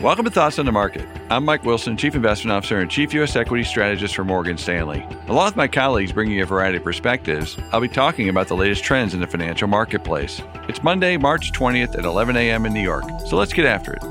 Welcome to Thoughts on the Market. I'm Mike Wilson, Chief Investment Officer and Chief U.S. Equity Strategist for Morgan Stanley. Along with my colleagues bringing you a variety of perspectives, I'll be talking about the latest trends in the financial marketplace. It's Monday, March 20th at 11 a.m. in New York, so let's get after it.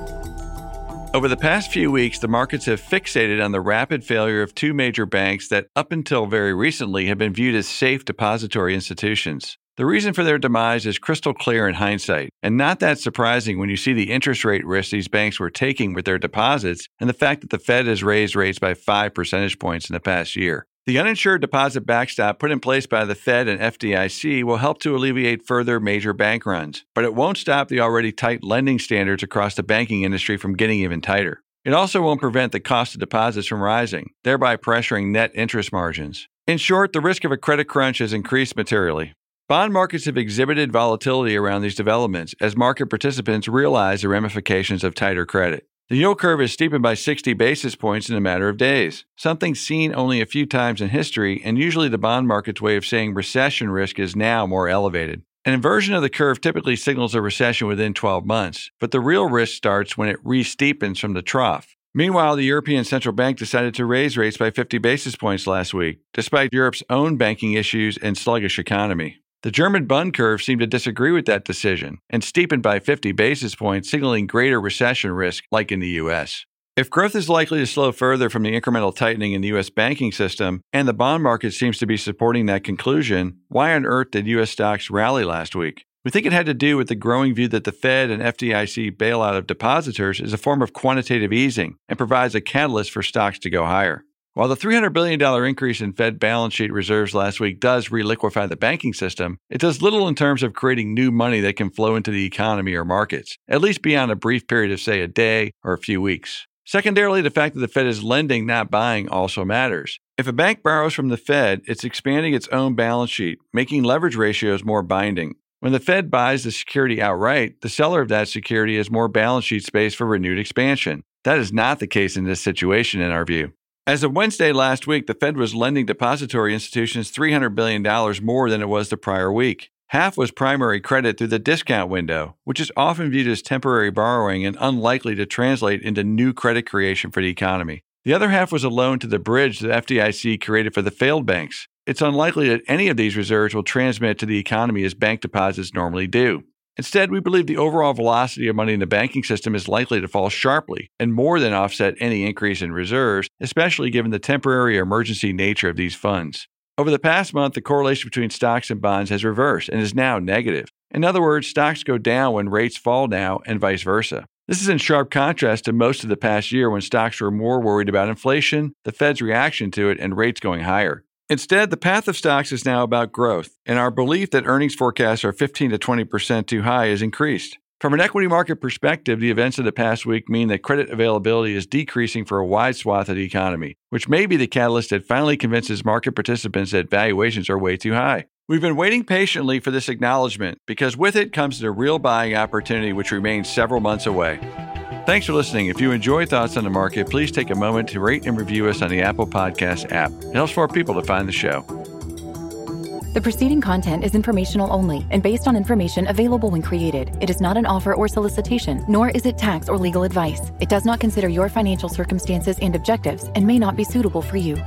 Over the past few weeks, the markets have fixated on the rapid failure of two major banks that, up until very recently, have been viewed as safe depository institutions. The reason for their demise is crystal clear in hindsight, and not that surprising when you see the interest rate risk these banks were taking with their deposits and the fact that the Fed has raised rates by 5 percentage points in the past year. The uninsured deposit backstop put in place by the Fed and FDIC will help to alleviate further major bank runs, but it won't stop the already tight lending standards across the banking industry from getting even tighter. It also won't prevent the cost of deposits from rising, thereby pressuring net interest margins. In short, the risk of a credit crunch has increased materially. Bond markets have exhibited volatility around these developments as market participants realize the ramifications of tighter credit. The yield curve has steepened by 60 basis points in a matter of days, something seen only a few times in history, and usually the bond market's way of saying recession risk is now more elevated. An inversion of the curve typically signals a recession within 12 months, but the real risk starts when it re steepens from the trough. Meanwhile, the European Central Bank decided to raise rates by 50 basis points last week, despite Europe's own banking issues and sluggish economy. The German Bund curve seemed to disagree with that decision and steepened by 50 basis points, signaling greater recession risk, like in the U.S. If growth is likely to slow further from the incremental tightening in the U.S. banking system, and the bond market seems to be supporting that conclusion, why on earth did U.S. stocks rally last week? We think it had to do with the growing view that the Fed and FDIC bailout of depositors is a form of quantitative easing and provides a catalyst for stocks to go higher. While the $300 billion increase in Fed balance sheet reserves last week does reliquefy the banking system, it does little in terms of creating new money that can flow into the economy or markets, at least beyond a brief period of, say, a day or a few weeks. Secondarily, the fact that the Fed is lending, not buying, also matters. If a bank borrows from the Fed, it's expanding its own balance sheet, making leverage ratios more binding. When the Fed buys the security outright, the seller of that security has more balance sheet space for renewed expansion. That is not the case in this situation, in our view. As of Wednesday last week, the Fed was lending depository institutions $300 billion more than it was the prior week. Half was primary credit through the discount window, which is often viewed as temporary borrowing and unlikely to translate into new credit creation for the economy. The other half was a loan to the bridge the FDIC created for the failed banks. It's unlikely that any of these reserves will transmit to the economy as bank deposits normally do. Instead, we believe the overall velocity of money in the banking system is likely to fall sharply and more than offset any increase in reserves, especially given the temporary or emergency nature of these funds. Over the past month, the correlation between stocks and bonds has reversed and is now negative. In other words, stocks go down when rates fall now and vice versa. This is in sharp contrast to most of the past year when stocks were more worried about inflation, the Fed's reaction to it, and rates going higher. Instead, the path of stocks is now about growth, and our belief that earnings forecasts are 15 to 20% too high is increased. From an equity market perspective, the events of the past week mean that credit availability is decreasing for a wide swath of the economy, which may be the catalyst that finally convinces market participants that valuations are way too high. We've been waiting patiently for this acknowledgement because with it comes the real buying opportunity, which remains several months away. Thanks for listening. If you enjoy Thoughts on the Market, please take a moment to rate and review us on the Apple Podcast app. It helps more people to find the show. The preceding content is informational only and based on information available when created. It is not an offer or solicitation, nor is it tax or legal advice. It does not consider your financial circumstances and objectives and may not be suitable for you.